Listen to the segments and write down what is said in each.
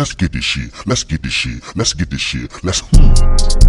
Let's get this shit. Let's get this shit. Let's get this shit. Let's. Hmm.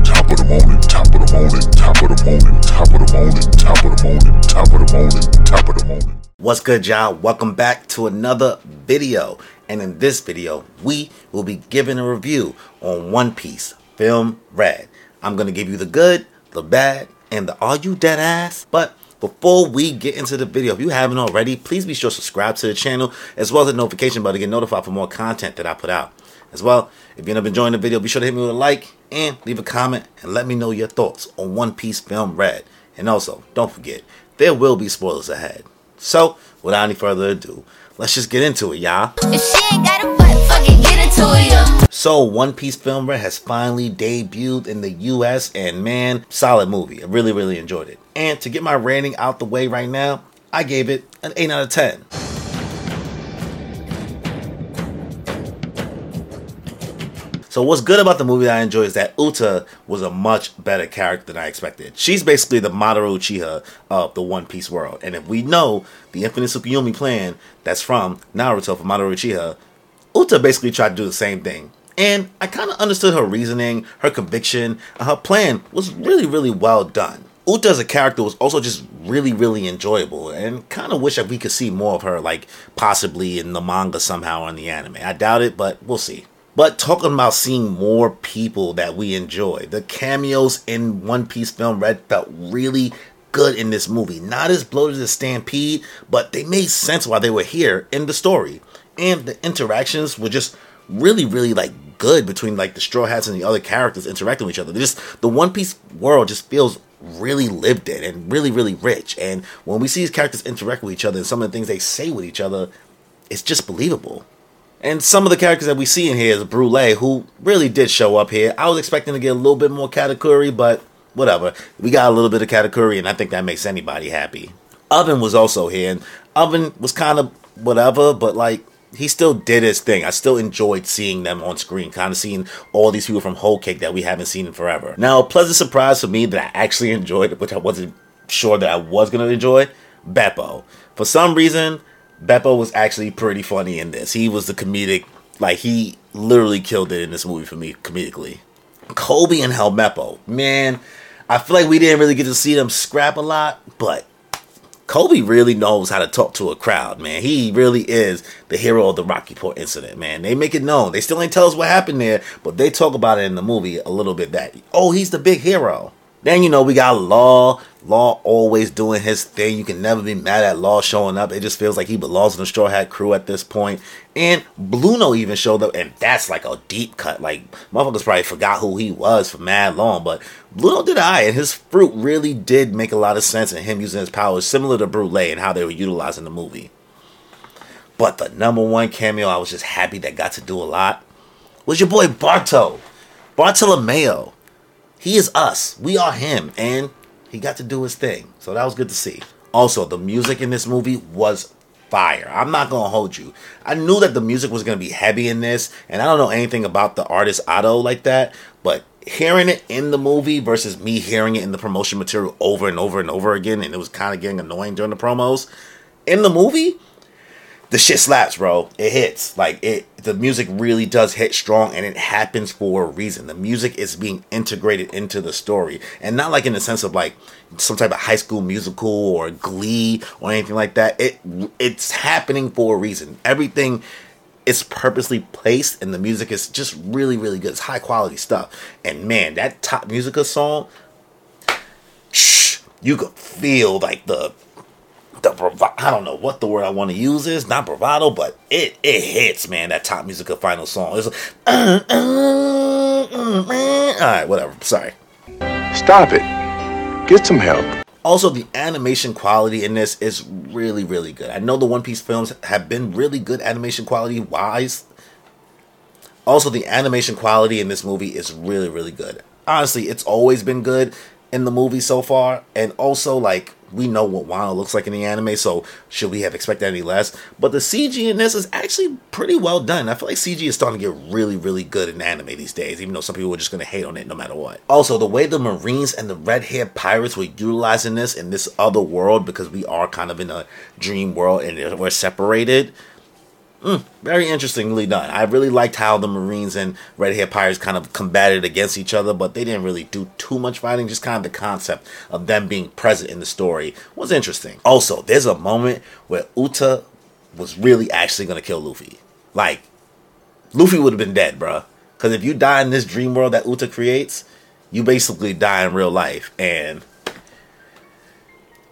Top of the morning. Top of the morning. Top of the morning. Top of the morning. Top of the morning. Top of the morning. Top of the morning. What's good, y'all? Welcome back to another video. And in this video, we will be giving a review on One Piece Film Red. I'm gonna give you the good, the bad, and the are you dead ass? But before we get into the video, if you haven't already, please be sure to subscribe to the channel as well as the notification bell to get notified for more content that I put out. As well, if you end up enjoying the video, be sure to hit me with a like and leave a comment and let me know your thoughts on One Piece Film Red. And also, don't forget, there will be spoilers ahead. So, without any further ado, let's just get into it, y'all. If she ain't got a butt, fucking get into it, yo. So, One Piece Film Red has finally debuted in the US, and man, solid movie. I really, really enjoyed it. And to get my rating out the way right now, I gave it an 8 out of 10. So what's good about the movie that I enjoy is that Uta was a much better character than I expected. She's basically the Madara Uchiha of the One Piece world. And if we know the Infinite Tsukuyomi plan that's from Naruto for Madara Uchiha, Uta basically tried to do the same thing. And I kind of understood her reasoning, her conviction, and her plan was really, really well done. Uta as a character was also just really, really enjoyable, and kind of wish that we could see more of her, like possibly in the manga somehow or in the anime. I doubt it, but we'll see. But talking about seeing more people that we enjoy, the cameos in One Piece Film Red felt really good in this movie. Not as bloated as Stampede, but they made sense while they were here in the story. And the interactions were just really, really like good between like the Straw Hats and the other characters interacting with each other. They just the One Piece world just feels really lived in and really, really rich. And when we see these characters interact with each other and some of the things they say with each other, it's just believable. And some of the characters that we see in here is Brule, who really did show up here. I was expecting to get a little bit more Katakuri, but whatever. We got a little bit of Katakuri, and I think that makes anybody happy. Oven was also here, and Oven was kind of whatever, but like he still did his thing. I still enjoyed seeing them on screen, kind of seeing all these people from Whole Cake that we haven't seen in forever. Now, a pleasant surprise for me that I actually enjoyed, which I wasn't sure that I was gonna enjoy, Beppo. For some reason, Beppo was actually pretty funny in this. He was the comedic, like he literally killed it in this movie for me comedically. Koby and Helmeppo, man, I feel like we didn't really get to see them scrap a lot, but Koby really knows how to talk to a crowd, man. He really is the hero of the Rocky Port incident, man. They make it known. They still ain't tell us what happened there, but they talk about it in the movie a little bit that, oh, he's the big hero. Then, you know, we got Law. Law always doing his thing. You can never be mad at Law showing up. It just feels like he belongs in the Straw Hat crew at this point. And Blueno even showed up, and that's like a deep cut. Like, motherfuckers probably forgot who he was for mad long, but Blueno did I, and his fruit really did make a lot of sense in him using his powers, similar to Brule and how they were utilizing the movie. But the number one cameo I was just happy that got to do a lot was your boy Barto. Bartolomeo he is us. We are him. And he got to do his thing. So that was good to see. Also, the music in this movie was fire. I'm not gonna hold you. I knew that the music was gonna be heavy in this, and I don't know anything about the artist Ado like that, but hearing it in the movie versus me hearing it in the promotion material over and over and over again, and it was kind of getting annoying during the promos. In the movie, the shit slaps, bro. It hits. Like it the music really does hit strong and it happens for a reason. The music is being integrated into the story. And not like in the sense of like some type of high school musical or glee or anything like that. It it's happening for a reason. Everything is purposely placed and the music is just really, really good. It's high quality stuff. And man, that top musical song, shh, you could feel like the the bravado. I don't know what the word I want to use is. Not bravado, but it it hits, man. That top musical final song. It's like, uh, uh, uh, all right, whatever. Sorry. Stop it. Get some help. Also, the animation quality in this is really, really good. I know the One Piece films have been really good animation quality wise. Also, the animation quality in this movie is really, really good. Honestly, it's always been good in the movie so far, and also like we know what Wano looks like in the anime, so should we have expected any less? But the CG in this is actually pretty well done. I feel like CG is starting to get really, really good in anime these days, even though some people are just to hate on it no matter what. Also, the way the Marines and the red haired pirates were utilizing this in this other world, because we are kind of in a dream world and we're separated, Mm, very interestingly done. I really liked how the Marines and Red Hair Pirates kind of combated against each other, but they didn't really do too much fighting. Just kind of the concept of them being present in the story was interesting. Also, there's a moment where Uta was really actually going to kill Luffy. Like, Luffy would have been dead, bruh. Because if you die in this dream world that Uta creates, you basically die in real life. And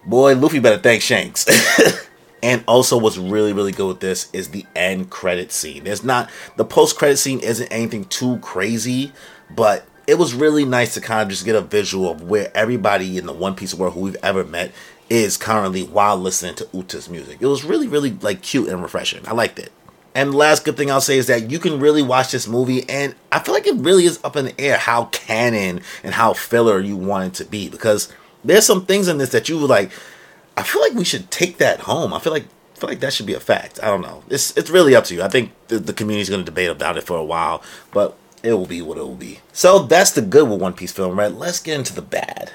boy, Luffy better thank Shanks. and also, what's really, really good with this is the end credit scene. There's not the post credit scene isn't anything too crazy, but it was really nice to kind of just get a visual of where everybody in the One Piece world who we've ever met is currently while listening to Uta's music. It was really, really like cute and refreshing. I liked it. And the last good thing I'll say is that you can really watch this movie, and I feel like it really is up in the air how canon and how filler you want it to be because there's some things in this that you like. I feel like we should take that home. I feel like I feel like that should be a fact. I don't know. It's it's really up to you. I think the, the community's going to debate about it for a while, but it will be what it will be. So that's the good with One Piece film, right? Let's get into the bad.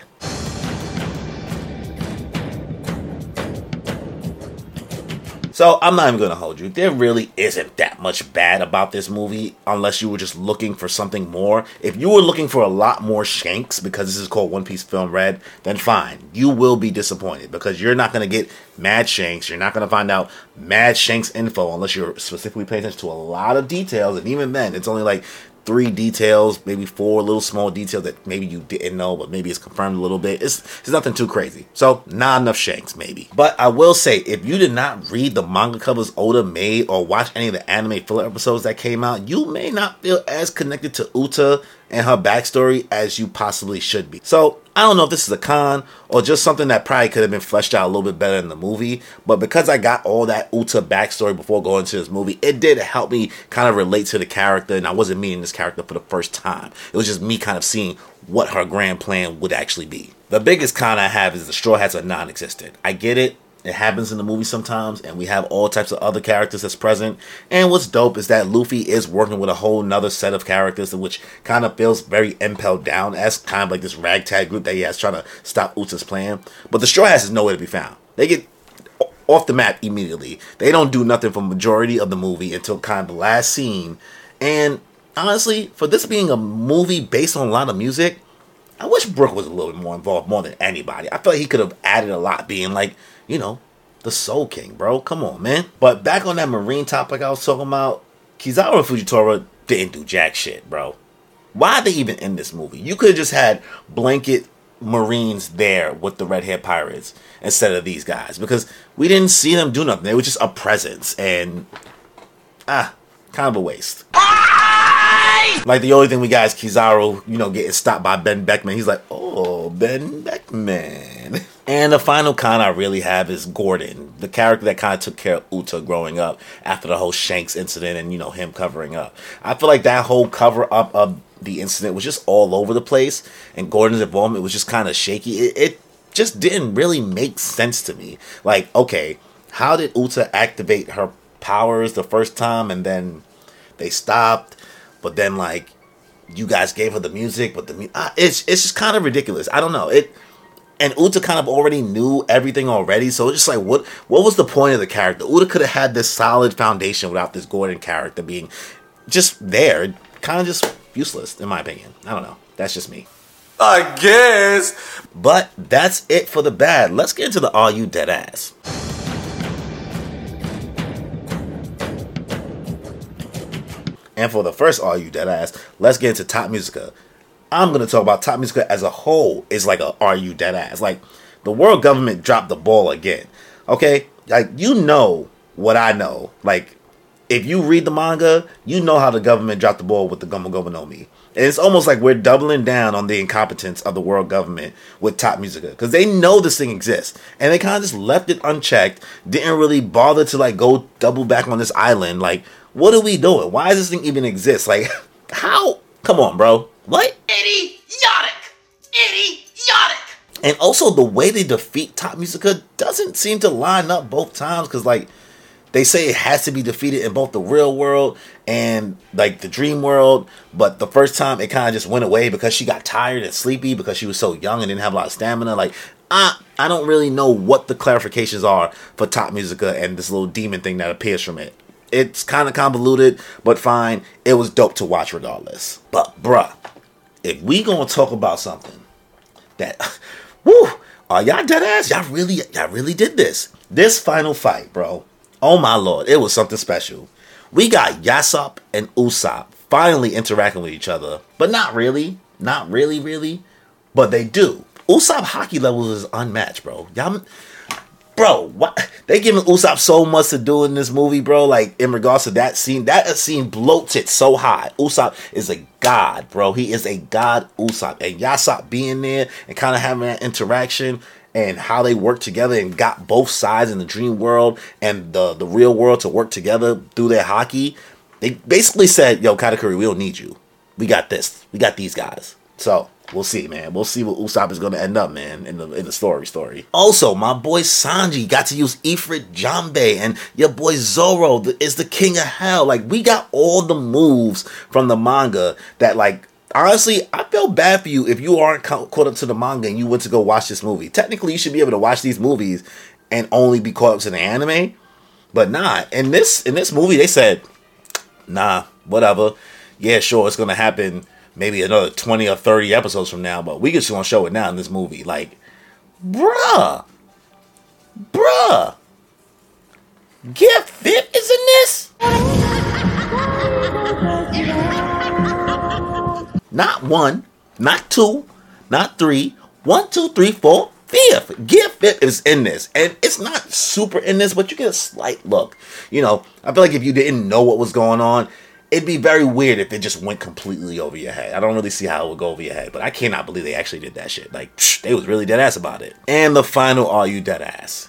So I'm not even gonna hold you. There really isn't that much bad about this movie unless you were just looking for something more. If you were looking for a lot more Shanks because this is called One Piece Film Red, then fine. You will be disappointed because you're not gonna get Mad Shanks. You're not gonna find out Mad Shanks info unless you're specifically paying attention to a lot of details. And even then, it's only like three details, maybe four little small details that maybe you didn't know, but maybe it's confirmed a little bit. It's it's nothing too crazy. So not enough shanks, maybe. But I will say, if you did not read the manga covers Oda made or watch any of the anime filler episodes that came out, you may not feel as connected to Uta and her backstory as you possibly should be. So I don't know if this is a con or just something that probably could have been fleshed out a little bit better in the movie. But because I got all that Uta backstory before going to this movie, it did help me kind of relate to the character. And I wasn't meeting this character for the first time. It was just me kind of seeing what her grand plan would actually be. The biggest con I have is the Straw Hats are non existent. I get it. It happens in the movie sometimes, and we have all types of other characters that's present. And what's dope is that Luffy is working with a whole nother set of characters, which kind of feels very Impel Down as kind of like this ragtag group that he has trying to stop Uta's plan. But the Straw Hats is nowhere to be found. They get off the map immediately. They don't do nothing for majority of the movie until kind of the last scene. And honestly, for this being a movie based on a lot of music, I wish Brook was a little bit more involved more than anybody. I feel like he could have added a lot, being like, you know, the Soul King, bro. Come on, man. But back on that Marine topic I was talking about, Kizaru and Fujitora didn't do jack shit, bro. Why are they even in this movie? You could have just had blanket Marines there with the red hair pirates instead of these guys because we didn't see them do nothing. They were just a presence and ah, kind of a waste. Like the only thing we got is Kizaru, you know, getting stopped by Benn Beckman. He's like, oh, Benn Beckman. And the final con I really have is Gordon, the character that kind of took care of Uta growing up after the whole Shanks incident and, you know, him covering up. I feel like that whole cover up of the incident was just all over the place. And Gordon's involvement was just kind of shaky. It, it just didn't really make sense to me. Like, okay, how did Uta activate her powers the first time and then they stopped? But then, like, you guys gave her the music, but the it's it's just kind of ridiculous. I don't know it. And Uta kind of already knew everything already, so it's just like, what what was the point of the character? Uta could have had this solid foundation without this Gordon character being just there, kind of just useless, in my opinion. I don't know. That's just me. I guess. But that's it for the bad. Let's get into the all You Dead Ass? And for the first all You Dead Ass, let's get into Tot Musica. I'm to talk about Tot Musica as a whole is like a Are You Dead Ass? Like, the world government dropped the ball again. Okay? Like, you know what I know. Like, if you read the manga, you know how the government dropped the ball with the Gomu Gomu no Mi. And it's almost like we're doubling down on the incompetence of the world government with Tot Musica because they know this thing exists and they kind of just left it unchecked. Didn't really bother to like go double back on this island. Like, what are we doing? Why does this thing even exist? Like, how? Come on, bro. What? Idiotic! Idiotic! And also the way they defeat Tot Musica doesn't seem to line up both times because like they say it has to be defeated in both the real world and like the dream world, but the first time it kind of just went away because she got tired and sleepy because she was so young and didn't have a lot of stamina. Like I I don't really know what the clarifications are for Tot Musica and this little demon thing that appears from it. It's kind of convoluted, but fine. It was dope to watch regardless. But bruh, if we gonna talk about something that, woo, are y'all dead ass? Y'all really, y'all really did this. This final fight, bro. Oh my lord, it was something special. We got Yasopp and Usopp finally interacting with each other, but not really, not really, really, but they do. Usopp Haki levels is unmatched, bro. Y'all, bro, what they giving Usopp so much to do in this movie, bro. Like in regards to that scene, that scene bloats it so high. Usopp is a god, bro. He is a god, Usopp, and Yasopp being there and kind of having that interaction and how they work together and got both sides in the dream world and the the real world to work together through their Haki. They basically said, "Yo, Katakuri, we don't need you. We got this. We got these guys." So we'll see, man. We'll see what Usopp is gonna end up, man, in the in the story story. Also, my boy Sanji got to use Ifrit Jambe, and your boy Zoro is the king of hell. Like we got all the moves from the manga that like. Honestly, I feel bad for you if you aren't ca- caught up to the manga and you went to go watch this movie. Technically, you should be able to watch these movies and only be caught up to the anime. But nah, in this in this movie, they said, nah, whatever. Yeah, sure, it's gonna happen maybe another 20 or 30 episodes from now, but we just gonna show it now in this movie. Like, bruh. Bruh. Gear Fifth is in this? Not one, not two, not three. One, two, three, four, fifth. Gear Fifth is in this. And it's not super in this, but you get a slight look. You know, I feel like if you didn't know what was going on, it'd be very weird if it just went completely over your head. I don't really see how it would go over your head, but I cannot believe they actually did that shit. Like, psh, they was really dead ass about it. And the final Are You Dead Ass?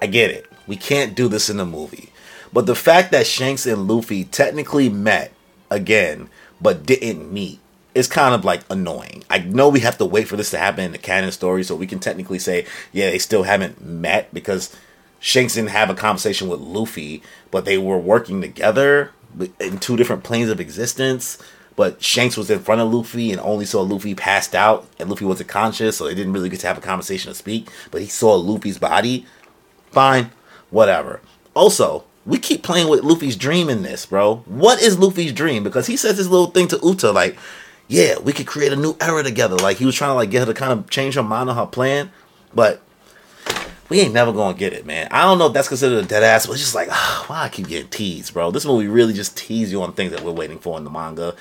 I get it. We can't do this in the movie. But the fact that Shanks and Luffy technically met again, but didn't meet, is kind of like annoying. I know we have to wait for this to happen in the canon story, so we can technically say, yeah, they still haven't met because Shanks didn't have a conversation with Luffy, but they were working together in two different planes of existence. But Shanks was in front of Luffy and only saw Luffy passed out, and Luffy wasn't conscious, so they didn't really get to have a conversation to speak. But he saw Luffy's body. Fine, whatever. Also, we keep playing with Luffy's dream in this, bro. What is Luffy's dream? Because he says this little thing to Uta, like, yeah, we could create a new era together. Like he was trying to like get her to kind of change her mind on her plan, but we ain't never gonna get it, man. I don't know if that's considered a dead ass, but it's just like, oh, why I keep getting teased, bro. This movie really just tease you on things that we're waiting for in the manga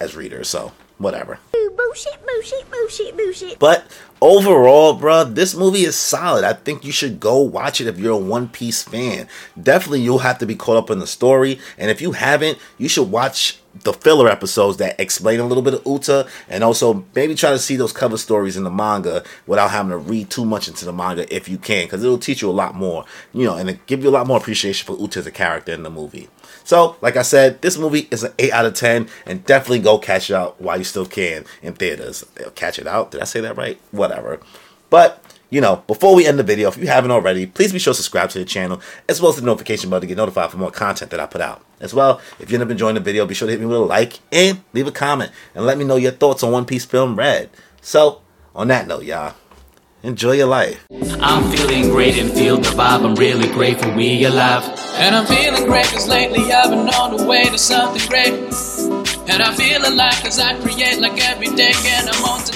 as readers. So whatever. Bullshit, bullshit, bullshit, bullshit. But overall, bro, this movie is solid. I think you should go watch it if you're a One Piece fan. Definitely, you'll have to be caught up in the story. And if you haven't, you should watch the filler episodes that explain a little bit of Uta and also maybe try to see those cover stories in the manga without having to read too much into the manga if you can, because it'll teach you a lot more, you know, and it give you a lot more appreciation for Uta as a character in the movie. So, like I said, this movie is an 8 out of 10, and definitely go catch it out while you still can in theaters. Catch it out? Did I say that right? Whatever. But, you know, before we end the video, if you haven't already, please be sure to subscribe to the channel, as well as the notification bell to get notified for more content that I put out. As well, if you end up enjoying the video, be sure to hit me with a like and leave a comment, and let me know your thoughts on One Piece Film Red. So, on that note, y'all, enjoy your life. I'm feeling great and feel the vibe. I'm really grateful we alive. And I'm feeling great cause lately I've been on the way to something great. And I feel alive cause I create like every day and I'm on to